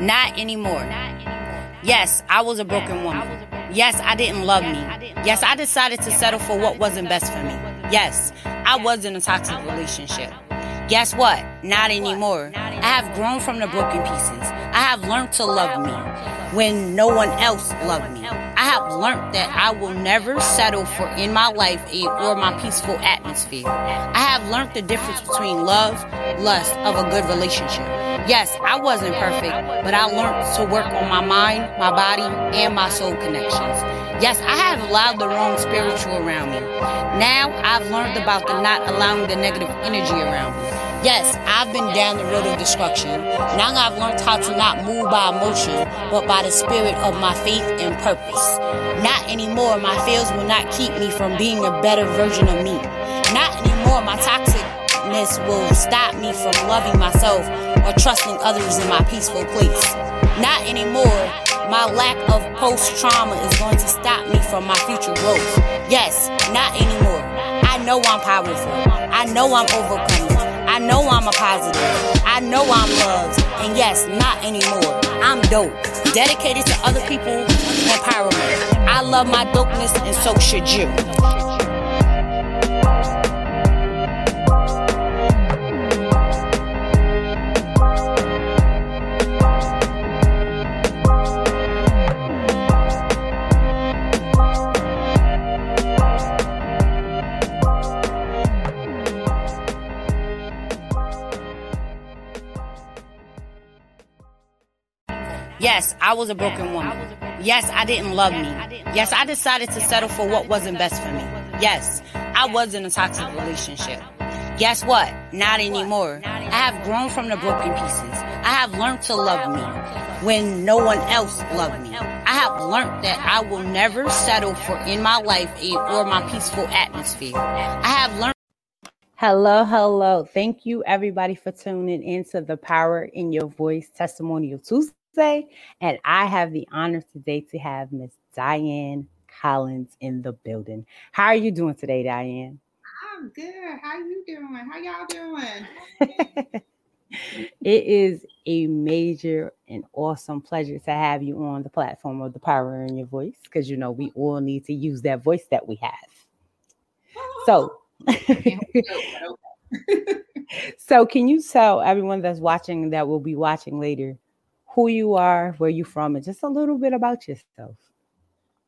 Not anymore. Yes, I was a broken woman. Yes, I didn't love me. Yes, I decided to settle for what wasn't best for me. Yes, I was in a toxic relationship. Guess what? Not anymore. I have grown from the broken pieces. I have learned to love me when no one else loved me. I have learned that I will never settle for in my life or my peaceful atmosphere. I have learned the difference between love, lust of a good relationship. Yes, I wasn't perfect, but I learned to work on my mind, my body, and my soul connections. Yes, I have allowed the wrong spiritual around me. Now I've learned about the not allowing the negative energy around me. Yes, I've been down the road of destruction. Now I've learned how to not move by emotion, but by the spirit of my faith and purpose. Not anymore, my fears will not keep me from being a better version of me. Not anymore, my toxicness will stop me from loving myself or trusting others in my peaceful place. Not anymore, my lack of post trauma is going to stop me from my future growth. Yes, not anymore. I know I'm powerful. I know I'm overcoming. I know I'm a positive. I know I'm loved. And yes, not anymore. I'm dope. Dedicated to other people empowerment. I love my dopeness and so should you. Yes, I was a broken woman. Yes, I didn't love me. Yes, I decided to settle for what wasn't best for me. Yes, I was in a toxic relationship. Guess what? Not anymore. I have grown from the broken pieces. I have learned to love me when no one else loved me. I have learned that I will never settle for in my life or my peaceful atmosphere. I have learned. Hello, hello. Thank you everybody for tuning into the Power in Your Voice Testimonial Tuesday. And I have the honor today to have Miss Diane Collins in the building. How are you doing today, Diane? I'm good. How you doing? How y'all doing? it is a major and awesome pleasure to have you on the platform of the power in your voice because you know we all need to use that voice that we have. So, so can you tell everyone that's watching that will be watching later who you are, where you from, and just a little bit about yourself.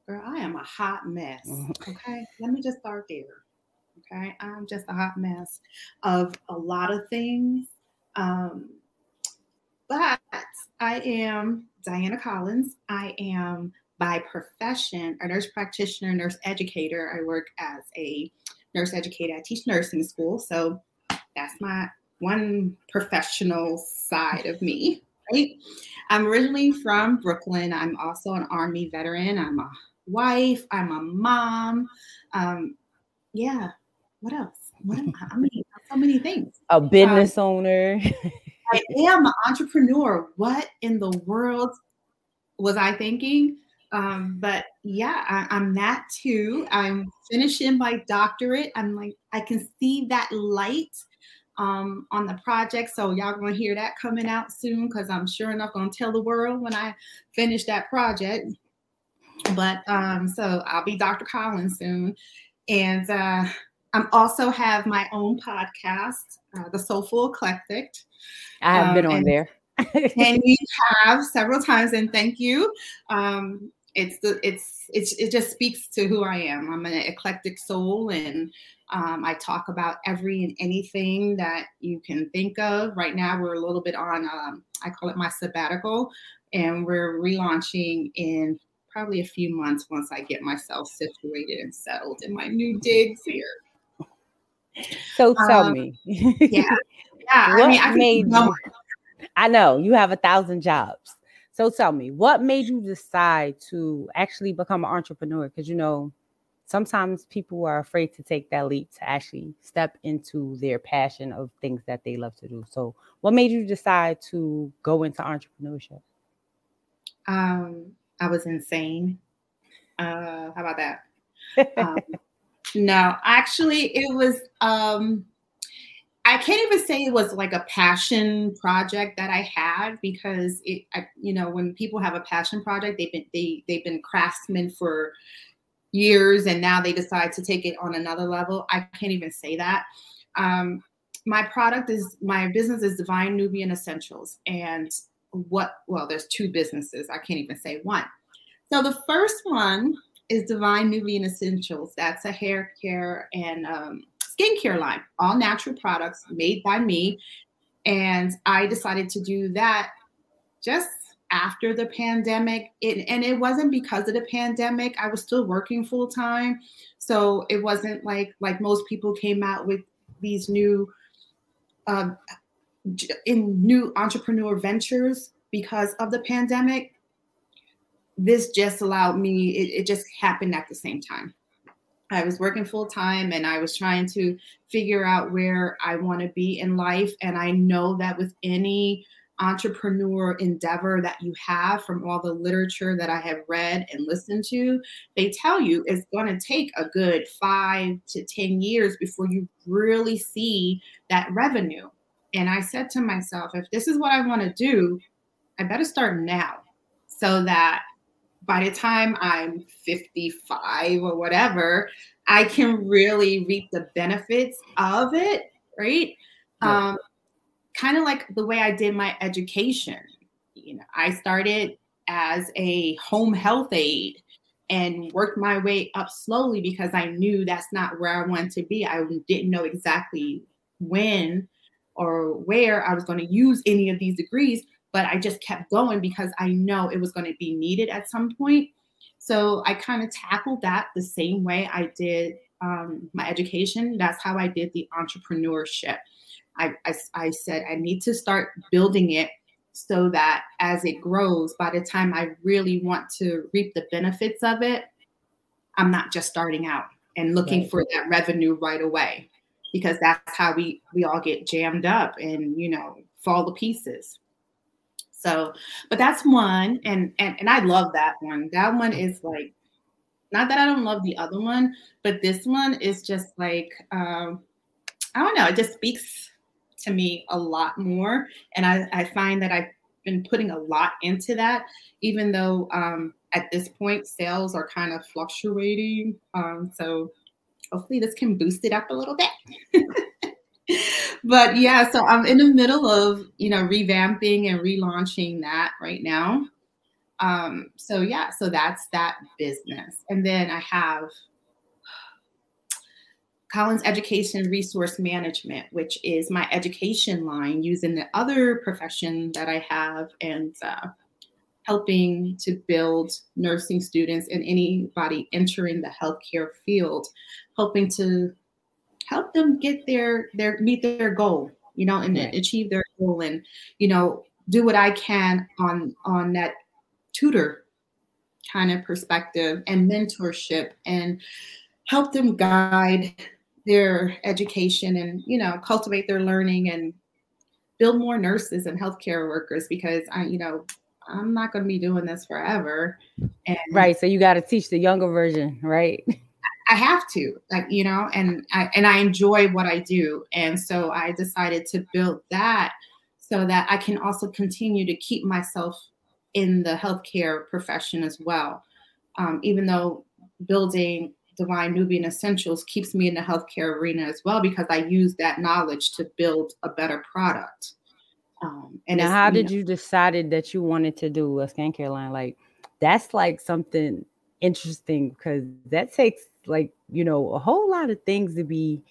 Girl, I am a hot mess. Mm-hmm. Okay, let me just start there. Okay, I'm just a hot mess of a lot of things. Um, but I am Diana Collins. I am by profession a nurse practitioner, nurse educator. I work as a nurse educator. I teach nursing school. So that's my one professional side of me right? I'm originally from Brooklyn. I'm also an Army veteran. I'm a wife. I'm a mom. Um, yeah. What else? What am I? I mean, so many things. A business um, owner. I am an entrepreneur. What in the world was I thinking? Um, but yeah, I, am that too. I'm finishing my doctorate. I'm like, I can see that light um, on the project. So y'all gonna hear that coming out soon because I'm sure enough gonna tell the world when I finish that project. But um, so I'll be Dr. Collins soon, and uh, I'm also have my own podcast, uh, The Soulful Eclectic. I have um, been on and, there. and you have several times, and thank you. Um, it's the it's it's it just speaks to who I am. I'm an eclectic soul, and um, I talk about every and anything that you can think of. Right now, we're a little bit on, um, I call it my sabbatical, and we're relaunching in probably a few months once I get myself situated and settled in my new digs here. So tell um, me. yeah. Yeah. What I mean, I made you, I know you have a thousand jobs. So tell me, what made you decide to actually become an entrepreneur? Because you know, sometimes people are afraid to take that leap to actually step into their passion of things that they love to do. So, what made you decide to go into entrepreneurship? Um, I was insane. Uh, how about that? um, no, actually, it was. Um, I can't even say it was like a passion project that I had because it, I, you know, when people have a passion project, they've been they they've been craftsmen for years, and now they decide to take it on another level. I can't even say that. Um, my product is my business is Divine Nubian Essentials, and what? Well, there's two businesses. I can't even say one. So the first one is Divine Nubian Essentials. That's a hair care and um, skincare line, all natural products made by me. And I decided to do that just after the pandemic. It, and it wasn't because of the pandemic. I was still working full time. So it wasn't like like most people came out with these new uh, in new entrepreneur ventures because of the pandemic. This just allowed me, it, it just happened at the same time. I was working full time and I was trying to figure out where I want to be in life. And I know that with any entrepreneur endeavor that you have from all the literature that I have read and listened to, they tell you it's going to take a good five to 10 years before you really see that revenue. And I said to myself, if this is what I want to do, I better start now so that by the time I'm 55 or whatever, I can really reap the benefits of it, right? Yeah. Um, kind of like the way I did my education. You know, I started as a home health aide and worked my way up slowly because I knew that's not where I wanted to be. I didn't know exactly when or where I was going to use any of these degrees, but I just kept going because I know it was going to be needed at some point. So I kind of tackled that the same way I did um, my education. That's how I did the entrepreneurship. I, I, I said I need to start building it so that as it grows, by the time I really want to reap the benefits of it, I'm not just starting out and looking right. for that revenue right away because that's how we we all get jammed up and you know fall to pieces so, but that's one, and and and I love that one. That one is like, not that I don't love the other one, but this one is just like, um, I don't know. It just speaks to me a lot more, and I I find that I've been putting a lot into that, even though um, at this point sales are kind of fluctuating. Um, so hopefully this can boost it up a little bit. but yeah, so I'm in the middle of you know revamping and relaunching that right now. Um, so yeah, so that's that business, and then I have Collins Education Resource Management, which is my education line using the other profession that I have and uh, helping to build nursing students and anybody entering the healthcare field, helping to help them get their their meet their goal you know and right. achieve their goal and you know do what i can on on that tutor kind of perspective and mentorship and help them guide their education and you know cultivate their learning and build more nurses and healthcare workers because i you know i'm not going to be doing this forever. And right so you got to teach the younger version right? I have to, like you know, and I and I enjoy what I do, and so I decided to build that so that I can also continue to keep myself in the healthcare profession as well. Um, even though building Divine Nubian Essentials keeps me in the healthcare arena as well, because I use that knowledge to build a better product. Um, and now, how you did know, you decided that you wanted to do a skincare line? Like that's like something interesting because that takes like you know a whole lot of things to be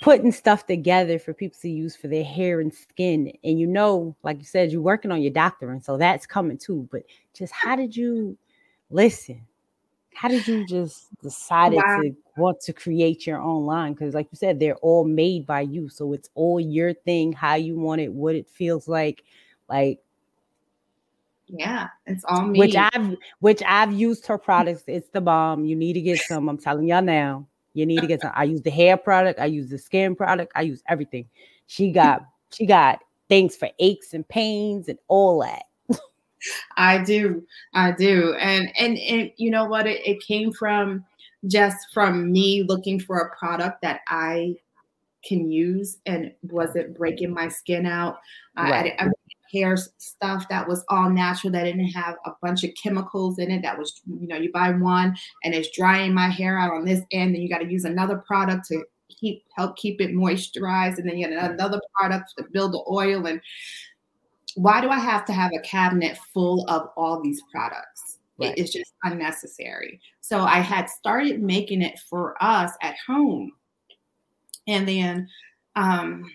putting stuff together for people to use for their hair and skin and you know like you said you're working on your doctoring so that's coming too but just how did you listen how did you just decided wow. to want to create your own line because like you said they're all made by you so it's all your thing how you want it what it feels like like yeah, it's all me. Which I've which I've used her products. It's the bomb. You need to get some. I'm telling y'all now. You need to get some. I use the hair product. I use the skin product. I use everything. She got she got things for aches and pains and all that. I do, I do, and and and you know what? It, it came from just from me looking for a product that I can use and wasn't breaking my skin out. Right. I, I, hair stuff that was all natural that didn't have a bunch of chemicals in it that was you know you buy one and it's drying my hair out on this end and you got to use another product to keep help keep it moisturized and then you get another product to build the oil and why do i have to have a cabinet full of all these products right. it is just unnecessary so i had started making it for us at home and then um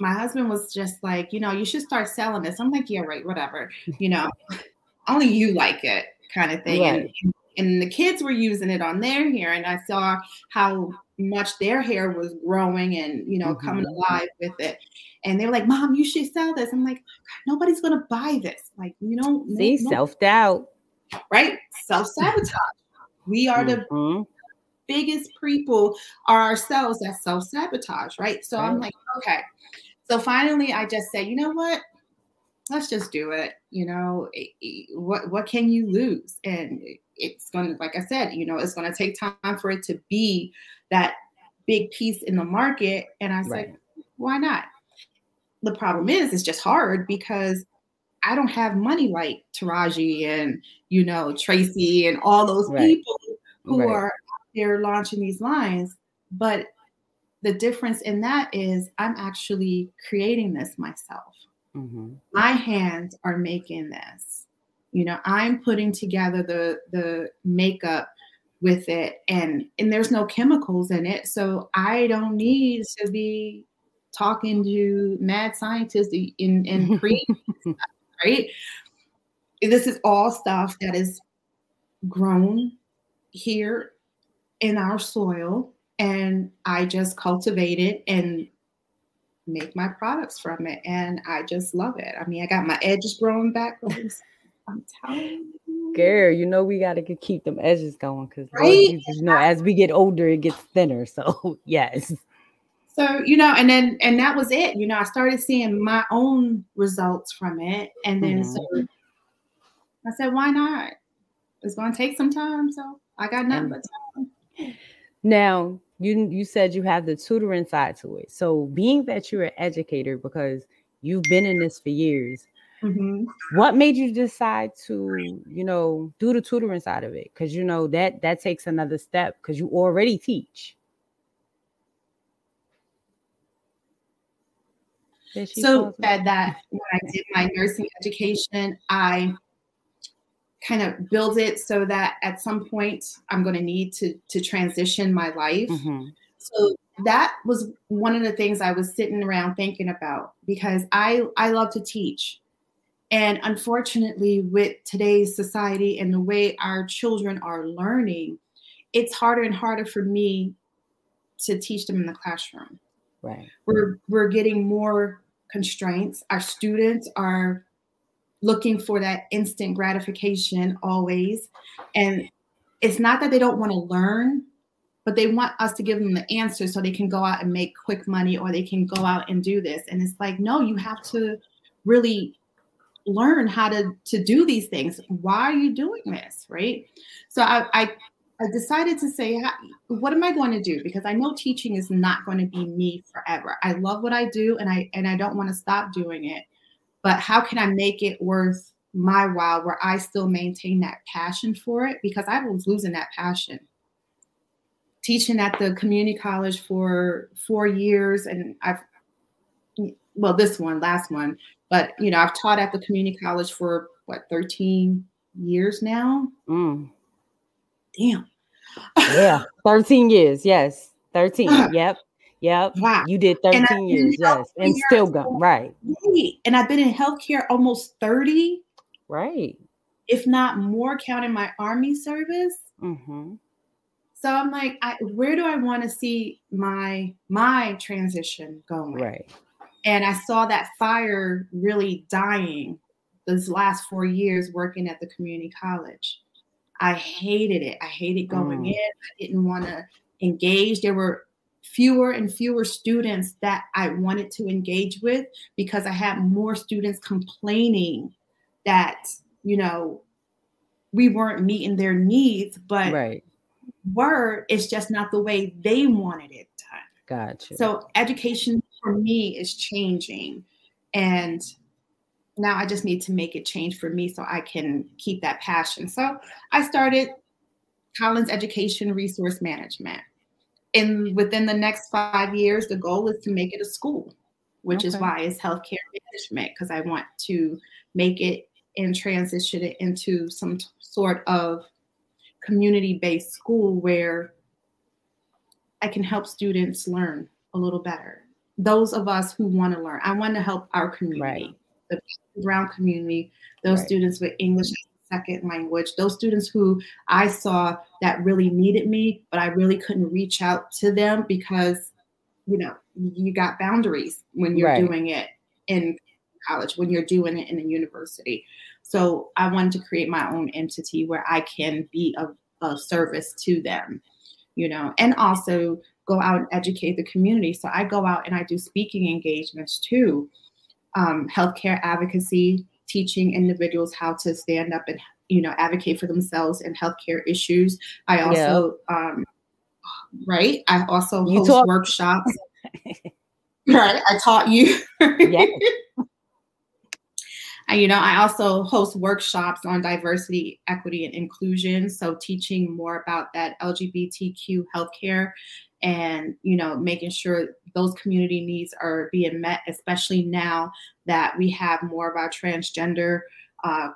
my husband was just like, you know, you should start selling this. I'm like, yeah, right, whatever. You know, only you like it, kind of thing. Right. And, and the kids were using it on their hair, and I saw how much their hair was growing and you know mm-hmm. coming alive with it. And they were like, "Mom, you should sell this." I'm like, "Nobody's gonna buy this." Like, you don't see no, self doubt, right? Self sabotage. we are mm-hmm. the biggest people are ourselves that self sabotage, right? So right. I'm like, okay, so finally, I just said, you know what? Let's just do it. You know, what what can you lose? And it's going to, like I said, you know, it's going to take time for it to be that big piece in the market. And I said, right. why not? The problem is, it's just hard because I don't have money like Taraji and you know Tracy and all those right. people who right. are they're launching these lines. But the difference in that is I'm actually creating this myself. Mm-hmm. My hands are making this. You know, I'm putting together the the makeup with it and and there's no chemicals in it. So I don't need to be talking to mad scientists in in pre right? This is all stuff that is grown here in our soil and I just cultivate it and make my products from it. And I just love it. I mean, I got my edges growing back. I'm telling you. Girl, you know we gotta keep them edges going because right? you know as we get older, it gets thinner. So yes. So you know, and then and that was it. You know, I started seeing my own results from it, and then mm-hmm. so I said, why not? It's going to take some time, so I got nothing but time. Now, you you said you have the tutoring side to it. So being that you're an educator because you've been in this for years, mm-hmm. what made you decide to you know do the tutoring side of it? Because you know that that takes another step because you already teach. So said that when I did my nursing education, I kind of build it so that at some point I'm going to need to to transition my life. Mm-hmm. So that was one of the things I was sitting around thinking about because I I love to teach. And unfortunately with today's society and the way our children are learning, it's harder and harder for me to teach them in the classroom. Right. We're we're getting more constraints. Our students are looking for that instant gratification always. And it's not that they don't want to learn, but they want us to give them the answer so they can go out and make quick money or they can go out and do this. And it's like, no, you have to really learn how to to do these things. Why are you doing this? Right. So I, I I decided to say, what am I going to do? Because I know teaching is not going to be me forever. I love what I do, and I and I don't want to stop doing it but how can I make it worth my while where I still maintain that passion for it? Because I was losing that passion. Teaching at the community college for four years, and I've, well, this one, last one, but you know, I've taught at the community college for what, 13 years now? Mm. Damn. yeah, 13 years. Yes, 13. yep. Yep. Wow. You did 13 years, yes. And still. Right. right. And I've been in healthcare almost 30. Right. If not more, counting my army service. Mm-hmm. So I'm like, I, where do I want to see my my transition going? Right. And I saw that fire really dying those last four years working at the community college. I hated it. I hated going mm. in. I didn't want to engage. There were fewer and fewer students that I wanted to engage with because I had more students complaining that, you know, we weren't meeting their needs, but right. were, it's just not the way they wanted it done. Gotcha. So education for me is changing. And now I just need to make it change for me so I can keep that passion. So I started Collins Education Resource Management. And within the next five years, the goal is to make it a school, which okay. is why it's healthcare management, because I want to make it and transition it into some t- sort of community based school where I can help students learn a little better. Those of us who want to learn, I want to help our community, right. the brown community, those right. students with English as a second language, those students who I saw that really needed me, but I really couldn't reach out to them because, you know, you got boundaries when you're right. doing it in college, when you're doing it in a university. So I wanted to create my own entity where I can be of, of service to them you know, and also go out and educate the community. So I go out and I do speaking engagements too, um, healthcare advocacy, teaching individuals how to stand up and you know advocate for themselves in healthcare issues. I also, yeah. um, right, I also you host talk- workshops. right, I taught you. yeah you know, I also host workshops on diversity, equity, and inclusion. So teaching more about that LGBTQ healthcare and you know making sure those community needs are being met especially now that we have more of our transgender uh,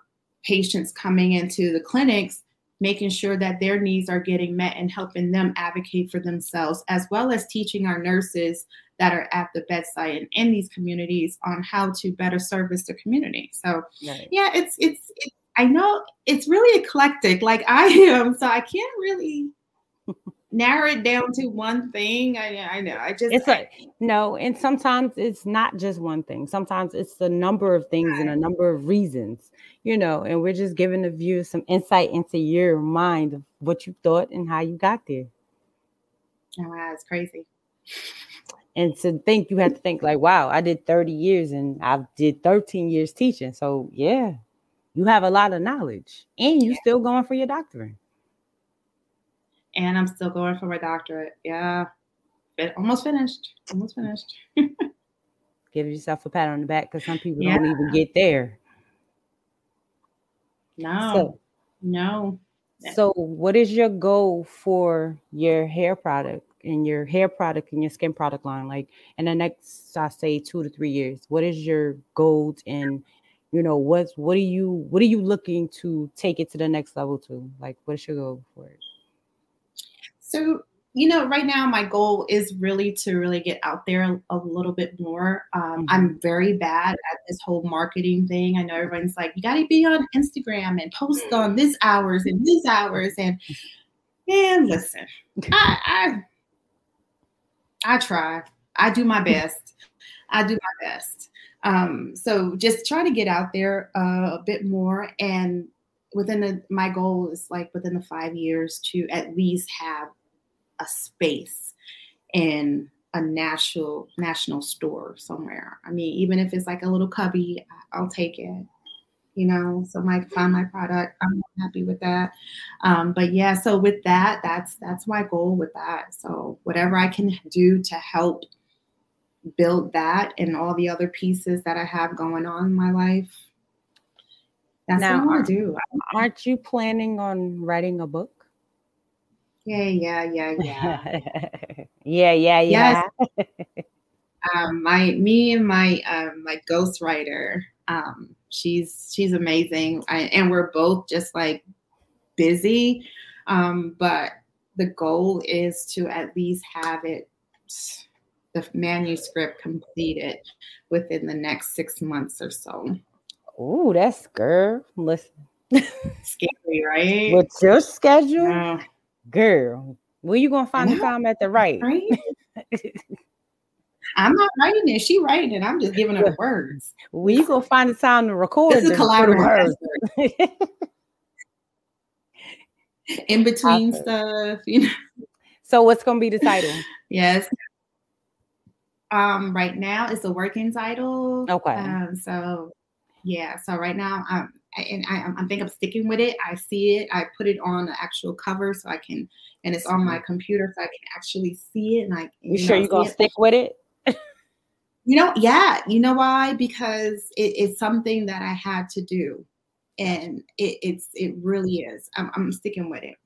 patients coming into the clinics making sure that their needs are getting met and helping them advocate for themselves as well as teaching our nurses that are at the bedside and in these communities on how to better service the community. So yeah, it's, it's it's I know it's really eclectic like I am, so I can't really narrow it down to one thing. I, I know. I just it's like no, and sometimes it's not just one thing. Sometimes it's a number of things right. and a number of reasons, you know. And we're just giving the viewer some insight into your mind of what you thought and how you got there. Oh, wow, it's crazy and to think you have to think like wow i did 30 years and i did 13 years teaching. So yeah you have a lot of knowledge and you're still going for your doctorate. And i'm still going for my doctorate. Yeah. But almost finished. Almost finished. Give yourself a pat on the back because some people yeah. don't even get there. No. So, no. So what is your goal for your hair product in your hair product and your skin product line like in the next i say two to three years what is your goals and you know what's what are you what are you looking to take it to the next level to? Like what's your goal for it? So you know right now my goal is really to really get out there a, little bit more. Um, mm-hmm. i'm very bad at this whole marketing thing. I know everyone's like you got to be on instagram and post on this hours and these hours and man listen I, I try. I do my best. I do my best. Um, so just try to get out there uh, a bit more. And within the, my goal is like within the five years to at least have a space in a national national store somewhere. I mean, even if it's like a little cubby, I'll take it you know so might find my product i'm happy with that. Um, but yeah so with that that's that's my goal with that. So whatever i can do to help build that and all the other pieces that i have going on in my life that's now, what i want to do. aren't you planning on writing a book? Yeah yeah yeah yeah. Yeah yeah yeah. Yes. um, my me and my um, my ghostwriter um, she's she's amazing, I, and we're both just like busy. Um, but the goal is to at least have it the manuscript completed within the next six months or so. Oh, that's girl. Listen. Scary, right? With your schedule, girl, where you gonna find the time at the right? right? I'm not writing it. She writing it. I'm just giving her the words. Well, you gonna find the time to record. This is collaborative. In between awesome. stuff, you know. So what's gonna be the title? yes. Um, right now it's a working title. Okay. Um, so yeah, so right now I'm and I, I think I'm sticking with it. I see it. I put it on the actual cover so I can, and it's on my computer so I can actually see it. And I, you, you sure you're gonna it. stick with it? You know, yeah. You know why? Because it, it's something that I had to do, and it, it's it really is. I'm, I'm sticking with it.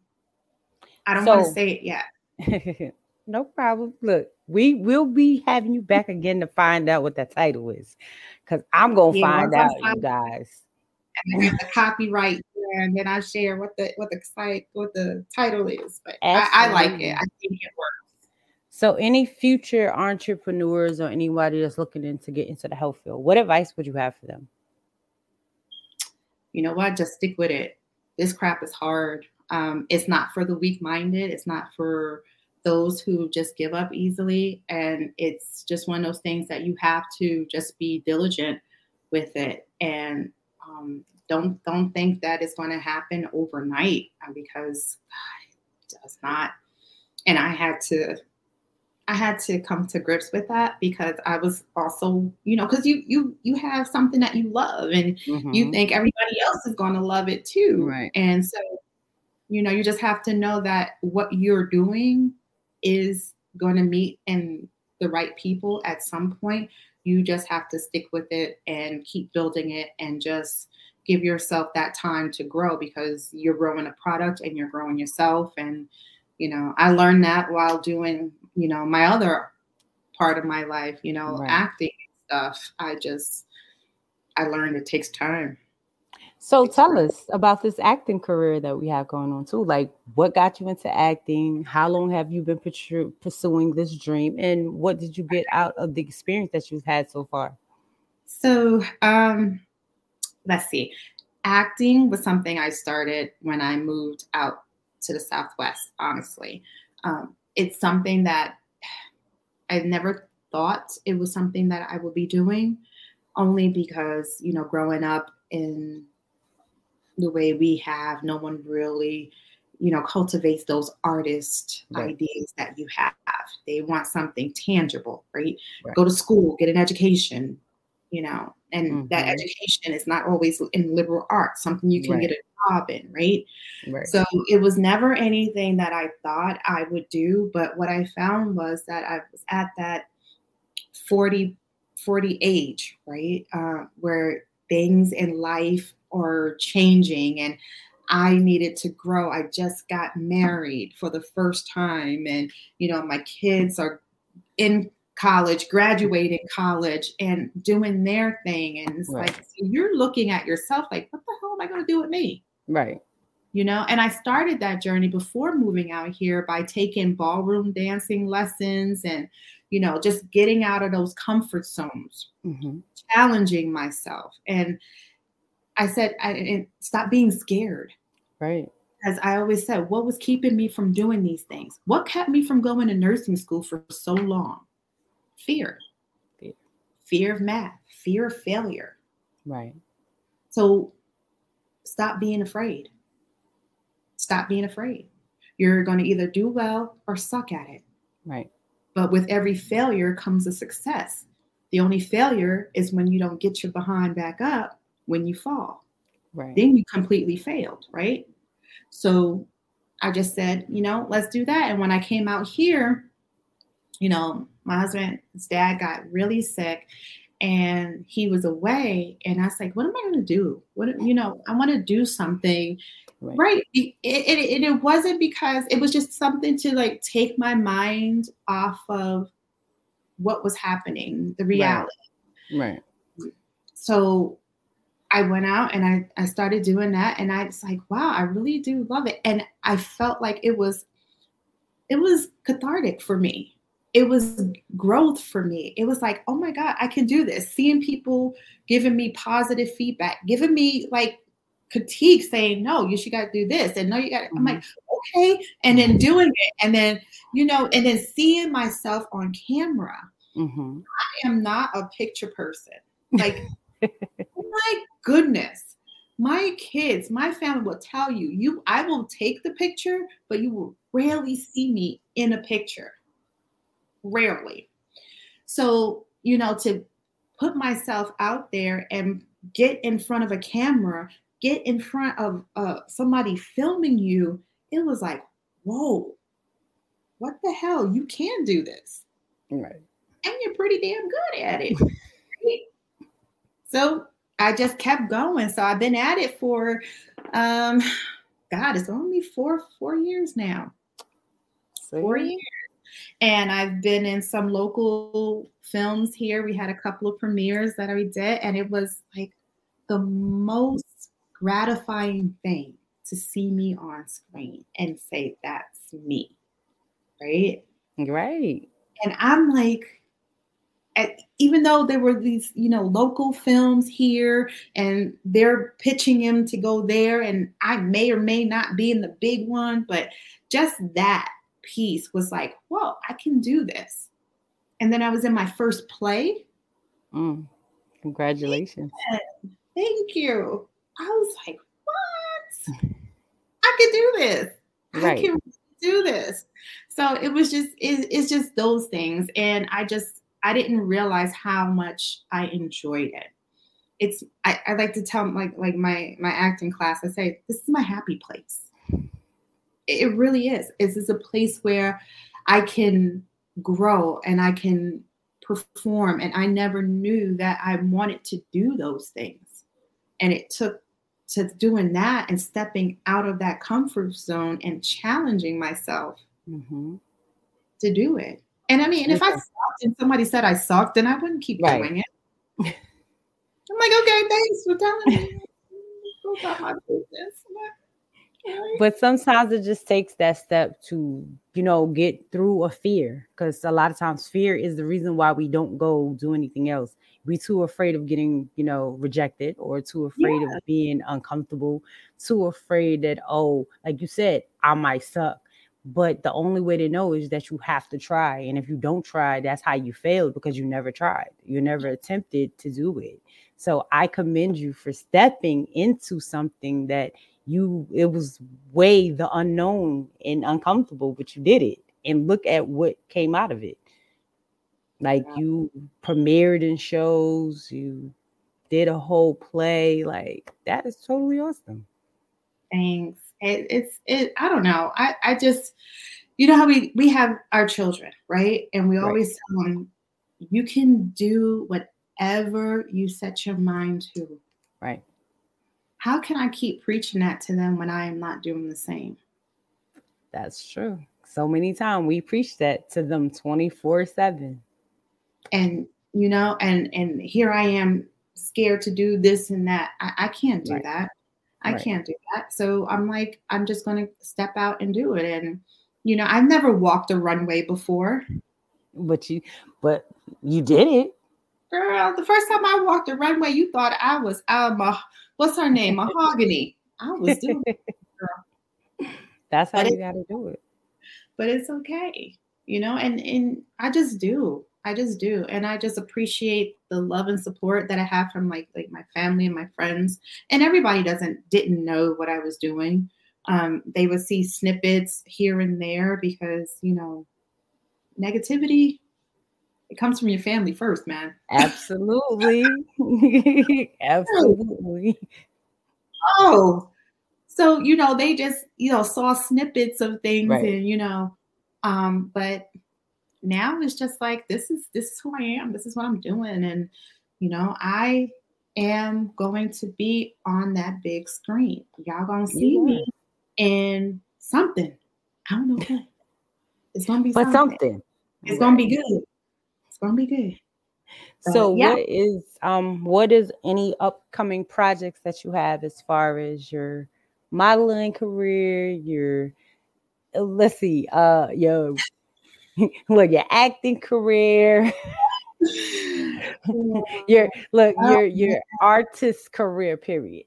I don't so, want to say it yet. no problem. Look, we will be having you back again to find out what that title is, because I'm gonna yeah, find out, you guys. And I got the copyright and then I share what the what the site what the title is. But I, I, like it. I think it works. So, any future entrepreneurs or anybody that's looking into get into the health field, what advice would you have for them? You know what? Just stick with it. This crap is hard. Um, it's not for the weak minded. It's not for those who just give up easily. And it's just one of those things that you have to just be diligent with it. And um, don't don't think that it's going to happen overnight uh, because God, it does not. And I had to I had to come to grips with that because I was also, you know, because you you you have something that you love and mm-hmm. you think everybody else is going to love it too. Right. And so, you know, you just have to know that what you're doing is going to meet in the right people at some point. You just have to stick with it and keep building it and just give yourself that time to grow because you're growing a product and you're growing yourself. And, you know, I learned that while doing, you know, my other part of my life, you know, right. acting stuff. I just, I learned it takes time. So tell us about this acting career that we have going on too. Like, what got you into acting? How long have you been pursuing this dream? And what did you get out of the experience that you've had so far? So, um, let's see. Acting was something I started when I moved out to the Southwest, honestly. Um, it's something that I never thought it was something that I would be doing, only because, you know, growing up in the way we have, no one really, you know, cultivates those artist right. ideas that you have. They want something tangible, right? right? Go to school, get an education, you know, and mm-hmm. that education is not always in liberal arts, something you can right. get a job in, right? right? So it was never anything that I thought I would do. But what I found was that I was at that 40, 40 age, right? Uh, where things in life are changing and I needed to grow. I just got married for the first time and you know my kids are in college, graduating college and doing their thing and it's right. like so you're looking at yourself like what the hell am I going to do with me? Right. You know, and I started that journey before moving out here by taking ballroom dancing lessons and you know, just getting out of those comfort zones, mm-hmm. challenging myself and I said, I, stop being scared. Right. As I always said, what was keeping me from doing these things? What kept me from going to nursing school for so long? Fear. Fear, fear of math, fear of failure. Right. So stop being afraid. Stop being afraid. You're going to either do well or suck at it. Right. But with every failure comes a success. The only failure is when you don't get your behind back up when you fall. Right. Then you completely failed, right? So I just said, you know, let's do that. And when I came out here, you know, my husband's dad got really sick and he was away. And I was like, what am I going to do? What, you know, I want to do something. Right. right. It, it, it wasn't because it was just something to like take my mind off of what was happening, the reality. Right. right. So I went out and I, I started doing that and I was like, wow, I really do love it. And I felt like it was it was cathartic for me. It was growth for me. It was like, oh my God, I can do this. Seeing people giving me positive feedback, giving me like critique saying, no, you should got to do this. And no, you got mm-hmm. I'm like, mm-hmm. okay. And then doing it. And then, you know, and then seeing myself on camera. Mm-hmm. I am not a picture person. Like my goodness. My kids, my family will tell you, you I will take the picture, but you will rarely see me in a picture. Rarely. So, you know, to put myself out there and get in front of a camera get in front of uh, somebody filming you, it was like, whoa, what the hell? You can do this. Right. And you're pretty damn good at it. so I just kept going. So I've been at it for um God, it's only four four years now. See? Four years. And I've been in some local films here. We had a couple of premieres that I did, and it was like the most gratifying thing to see me on screen and say, That's me. Right. Right. And I'm like, even though there were these, you know, local films here and they're pitching him to go there, and I may or may not be in the big one, but just that piece was like, whoa, I can do this. And then I was in my first play. Mm, congratulations. Thank you. I was like, what? I can do this. Right. I can do this. So it was just, it, it's just those things. And I just, I didn't realize how much I enjoyed it. It's, I, I like to tell like, like my, my acting class, I say, this is my happy place. It really is. This is a place where I can grow and I can perform. And I never knew that I wanted to do those things. And it took to doing that and stepping out of that comfort zone and challenging myself mm-hmm. to do it. And I mean, and if I sucked and somebody said I sucked, then I wouldn't keep right. doing it. I'm like, okay, thanks for telling me. Go about my business. But sometimes it just takes that step to, you know, get through a fear. Because a lot of times fear is the reason why we don't go do anything else. We too afraid of getting you know rejected or too afraid yeah. of being uncomfortable too afraid that oh like you said i might suck. But the only way to know is that you have to try and if you don't try that's how you failed because you never tried. You never attempted to do it. So i commend you for stepping into something that you it was way the unknown and uncomfortable but you did it and look at what came out of it like you premiered in shows, you did a whole play. Like that is totally awesome. Thanks. It, it's it. I don't know. I I just you know how we we have our children right, and we right. always tell them you can do whatever you set your mind to. Right. How can I keep preaching that to them when I am not doing the same? That's true. So many times we preach that to them 24 7 and you know and and here i am scared to do this and that i, I can't do right. that i right. can't do that so i'm like i'm just going to step out and do it and you know i've never walked a runway before but you but you did it girl the first time i walked the runway you thought i was uh, what's her name mahogany i was doing it, girl. that's how but you got to do it but it's okay you know and and i just do I just do. And I just appreciate the love and support that I have from like like my family and my friends. And everybody doesn't didn't know what I was doing. Um, they would see snippets here and there because, you know, negativity it comes from your family first, man. Absolutely. Absolutely. Oh. So, you know, they just, you know, saw snippets of things right. and, you know, um, but now it's just like this is this is who I am. This is what I'm doing, and you know I am going to be on that big screen. Y'all gonna see yeah. me in something. I don't know what. It's gonna be but something. something. It's right. gonna be good. It's gonna be good. So, yeah. what is um what is any upcoming projects that you have as far as your modeling career, your uh, let's see, uh your look your acting career your look your your artist career period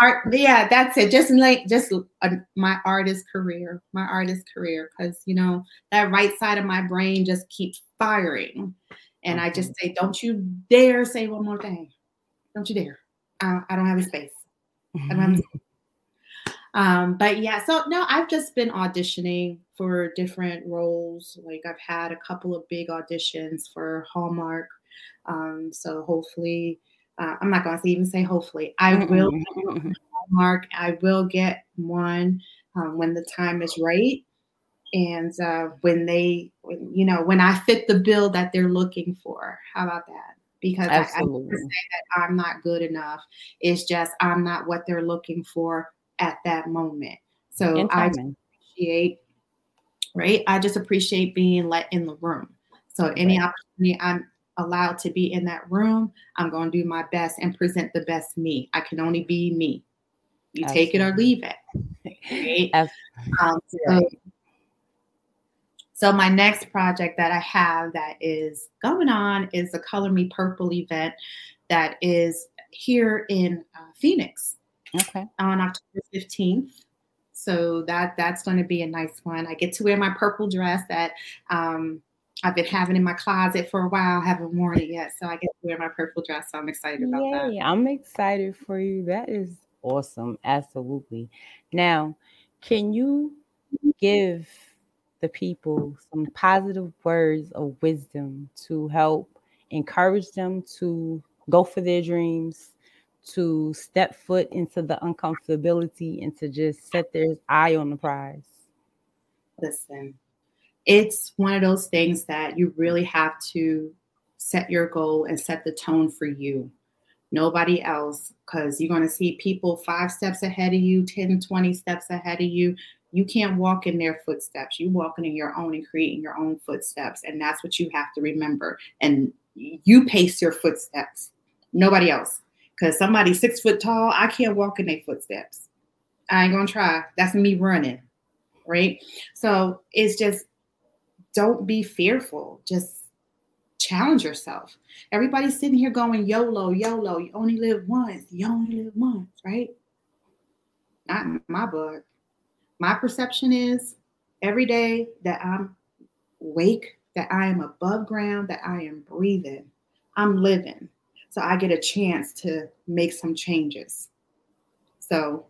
art yeah that's it just like just uh, my artist career my artist career because you know that right side of my brain just keeps firing and i just mm-hmm. say don't you dare say one more thing don't you dare i, I don't have a space I don't have space. Um, but yeah, so no, I've just been auditioning for different roles. Like I've had a couple of big auditions for Hallmark. Um, so hopefully uh, I'm not going to even say hopefully. I will mark. I will get one um, when the time is right, and uh, when they, when, you know, when I fit the bill that they're looking for. How about that? Because I, I say that I'm not good enough. It's just I'm not what they're looking for at that moment. So I appreciate, right? I just appreciate being let in the room. So any right. opportunity I'm allowed to be in that room, I'm going to do my best and present the best me. I can only be me. You Absolutely. take it or leave it. Right? Um, so, so my next project that I have that is going on is the Color Me Purple event that is here in uh, Phoenix. Okay. On October 15th. So that that's going to be a nice one. I get to wear my purple dress that um, I've been having in my closet for a while. Haven't worn it yet, so I get to wear my purple dress. So I'm excited about Yay, that. I'm excited for you. That is awesome. Absolutely. Now, can you give the people some positive words of wisdom to help encourage them to go for their dreams, to step foot into the uncomfortability, and to just set their eye on the prize? Listen, it's one of those things that you really have to set your goal and set the tone for you. Nobody else because you're going to see people five steps ahead of you 10 20 steps ahead of you. You can't walk in their footsteps. You're walking in your own and creating your own footsteps and that's what you have to remember. And you pace your footsteps. Nobody else. Because somebody six foot tall i can't walk in their footsteps. I ain't gonna try. That's me running right? So it's just don't be fearful. Just challenge yourself. Everybody's sitting here going YOLO, YOLO. You only live once. You only live once, right? Not my book. My perception is every day that I'm awake, that I am above ground, that I am breathing, I'm living. So I get a chance to make some changes. So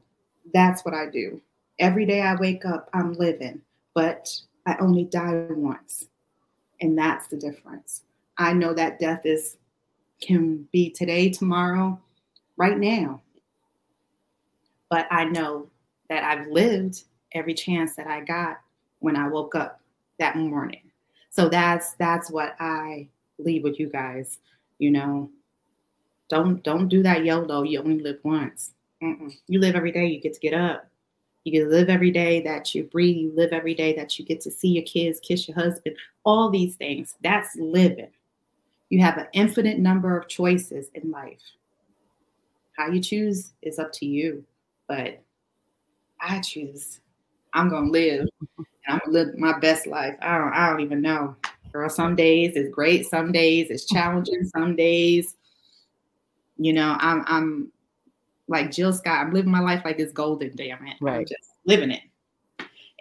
that's what I do. Every day I wake up, I'm living. But I only die once. And that's the difference. I know that death is can be today, tomorrow, right now. But I know that I've lived every chance that I got when I woke up that morning. So that's that's what I leave with you guys. You know, don't don't do that YOLO. You only live once. Mm-mm. You live every day. You get to get up. You live every day that you breathe. You live every day that you get to see your kids, kiss your husband, all these things. That's living. You have an infinite number of choices in life. How you choose is up to you. But I choose. I'm gonna live. And I'm gonna live my best life. I don't, I don't even know. Girl, some days it's great, some days it's challenging, some days, you know, I'm I'm like Jill Scott. I'm living my life like it's golden, damn it. Right. I'm just living it.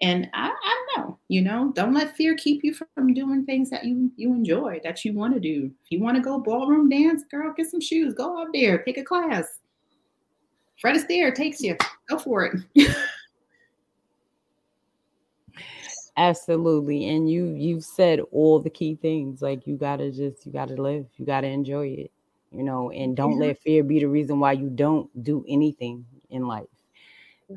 And I, I don't know, you know, don't let fear keep you from doing things that you you enjoy, that you want to do. If you want to go ballroom dance, girl, get some shoes, go out there, take a class. Fred Astaire takes you. Go for it. Absolutely. And you you've said all the key things. Like you gotta just you gotta live, you gotta enjoy it you know, and don't let fear be the reason why you don't do anything in life.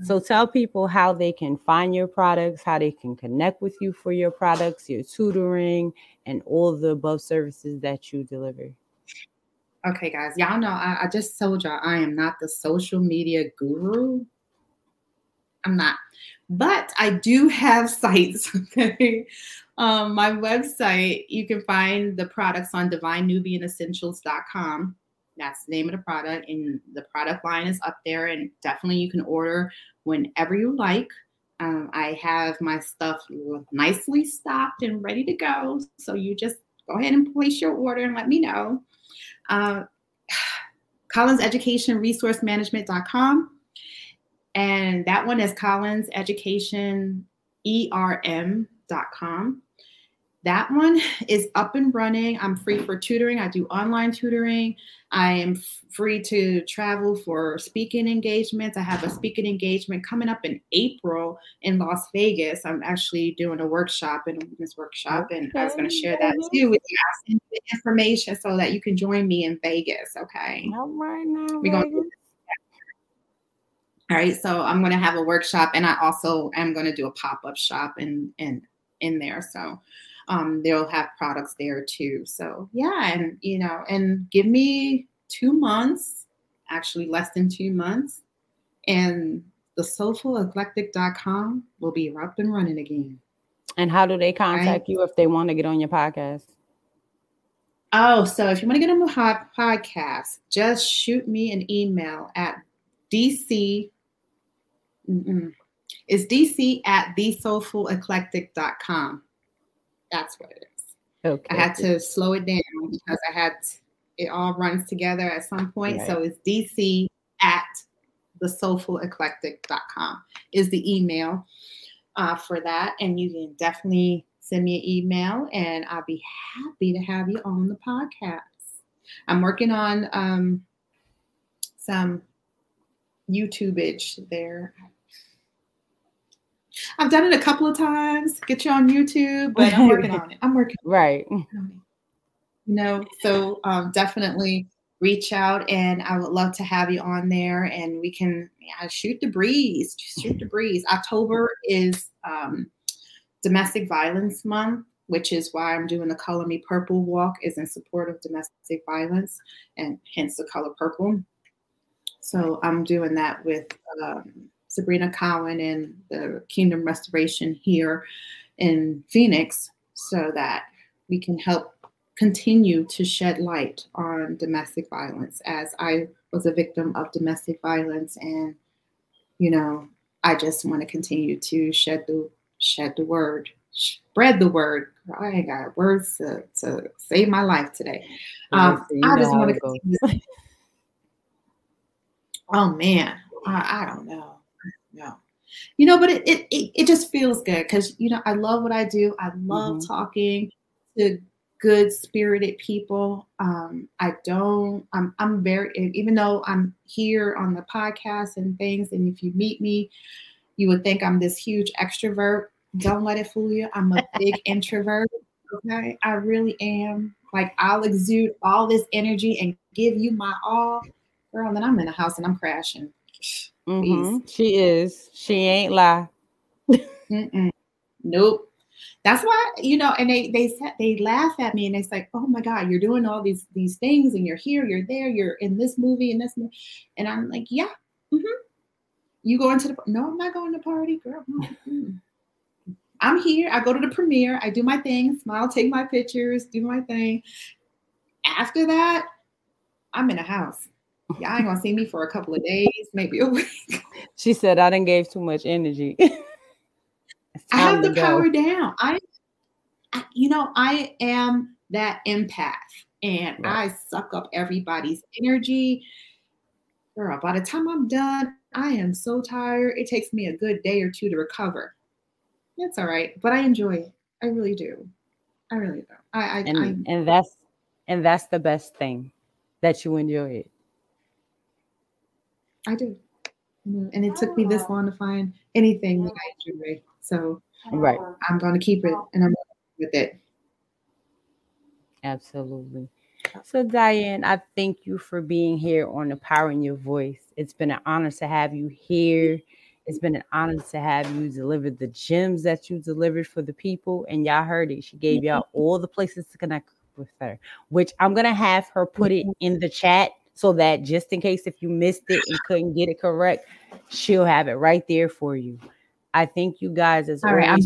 So tell people how they can find your products, how they can connect with you for your products, your tutoring, and all the above services that you deliver. Okay, guys, y'all know I, I just told y'all I am not the social media guru. I'm not, but I do have sites. Okay, um, my website, you can find the products on divinenubianessentials.com. That's the name of the product, and the product line is up there. And definitely, you can order whenever you like. Um, I have my stuff nicely stocked and ready to go. So you just go ahead and place your order and let me know. Uh, Collins Education Resource Management.com. And that one is Collins Education ERM.com. that one is up and running. I'm free for tutoring. I do online tutoring. I am free to travel for speaking engagements. I have a speaking engagement coming up in April in Las Vegas. I'm actually doing a workshop and a business workshop, and I was going to share that too with you. I'll send the information so that you can join me in Vegas. Okay. All right now. We're going to all right, so I'm going to have a workshop, and I also am going to do a pop up shop in in in there. So um, they'll have products there too. So yeah, and you know, and give me two months, actually less than two months, and the soulfuleclectic.com will be up and running again. And how do they contact right? you if they want to get on your podcast? Oh, so if you want to get on my podcast, just shoot me an email at DC. Mm-mm. It's DC at thesoulfuleclectic.com. That's what it is. Okay. I had to slow it down because I had it all runs together at some point. Right. So it's DC at the soulfuleclectic.com is the email uh, for that. And you can definitely send me an email and I'll be happy to have you on the podcast. I'm working on um, some YouTubeage there. I've done it a couple of times, get you on YouTube, but I'm working on it. I'm working right. You know, so um, definitely reach out, and I would love to have you on there, and we can yeah, shoot the breeze. Shoot the breeze. October is um, Domestic Violence Month, which is why I'm doing the Color Me Purple walk, is in support of domestic violence, and hence the color purple. So I'm doing that with. Um, Sabrina Cowan and the Kingdom Restoration here in Phoenix so that we can help continue to shed light on domestic violence as I was a victim of domestic violence and you know I just want to continue to shed the shed the word spread the word. I ain't got words to, to save my life today. Um, I just want to continue. Oh man. I, I don't know no you know but it it, it, it just feels good because you know i love what i do. I love mm-hmm. talking to good spirited people. Um i don't i'm i'm very even though i'm here on the podcast and things and if you meet me you would think i'm this huge extrovert. Don't let it fool you. I'm a big introvert okay? I really am. Like i'll exude all this energy and give you my all. Girl and then i'm in the house and i'm crashing Mm-hmm. She is. She ain't lie. nope. That's why you know, and they they said they laugh at me and they say, "Oh my God, you're doing all these these things, and you're here, you're there, you're in this movie and this," movie. and I'm like, "Yeah, mm-hmm. you going to the no, I'm not going to party, girl. Mm-hmm. I'm here. I go to the premiere. I do my thing, smile, take my pictures, do my thing. After that, I'm in a house y'all ain't gonna see me for a couple of days, maybe a week. She said I didn't gave too much energy. I have the go. power down. I, I, you know, I am that empath, and right. I suck up everybody's energy. Girl, by the time I'm done, I am so tired. It takes me a good day or two to recover. It's all right, but I enjoy it. I really do. I really do. I, I and, I, and that's and that's the best thing that you enjoy it. I do. Mm-hmm. And it took me this long to find anything that I enjoy. So right. I'm going to keep it and I'm with it. Absolutely. So, Diane, I thank you for being here on the Power in Your Voice. It's been an honor to have you here. It's been an honor to have you deliver the gems that you delivered for the people. And y'all heard it. She gave y'all all the places to connect with her, which I'm going to have her put it in the chat so that just in case if you missed it and couldn't get it correct, she'll have it right there for you. I thank you guys as All right,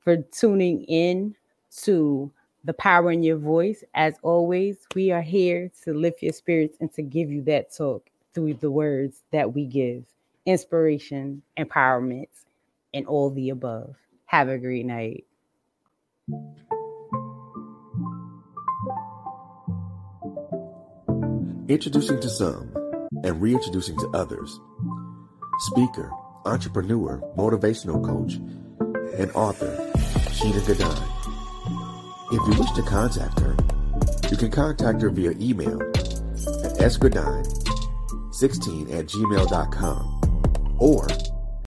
for tuning in to the power in your voice. As always, we are here to lift your spirits and to give you that talk through the words that we give inspiration, empowerment, and all the above. Have a great night. Introducing to some and reintroducing to others. Speaker, entrepreneur, motivational coach, and author Shana Gourdine. If you wish to contact her, you can contact her via email at sgradine16 at gmail.com or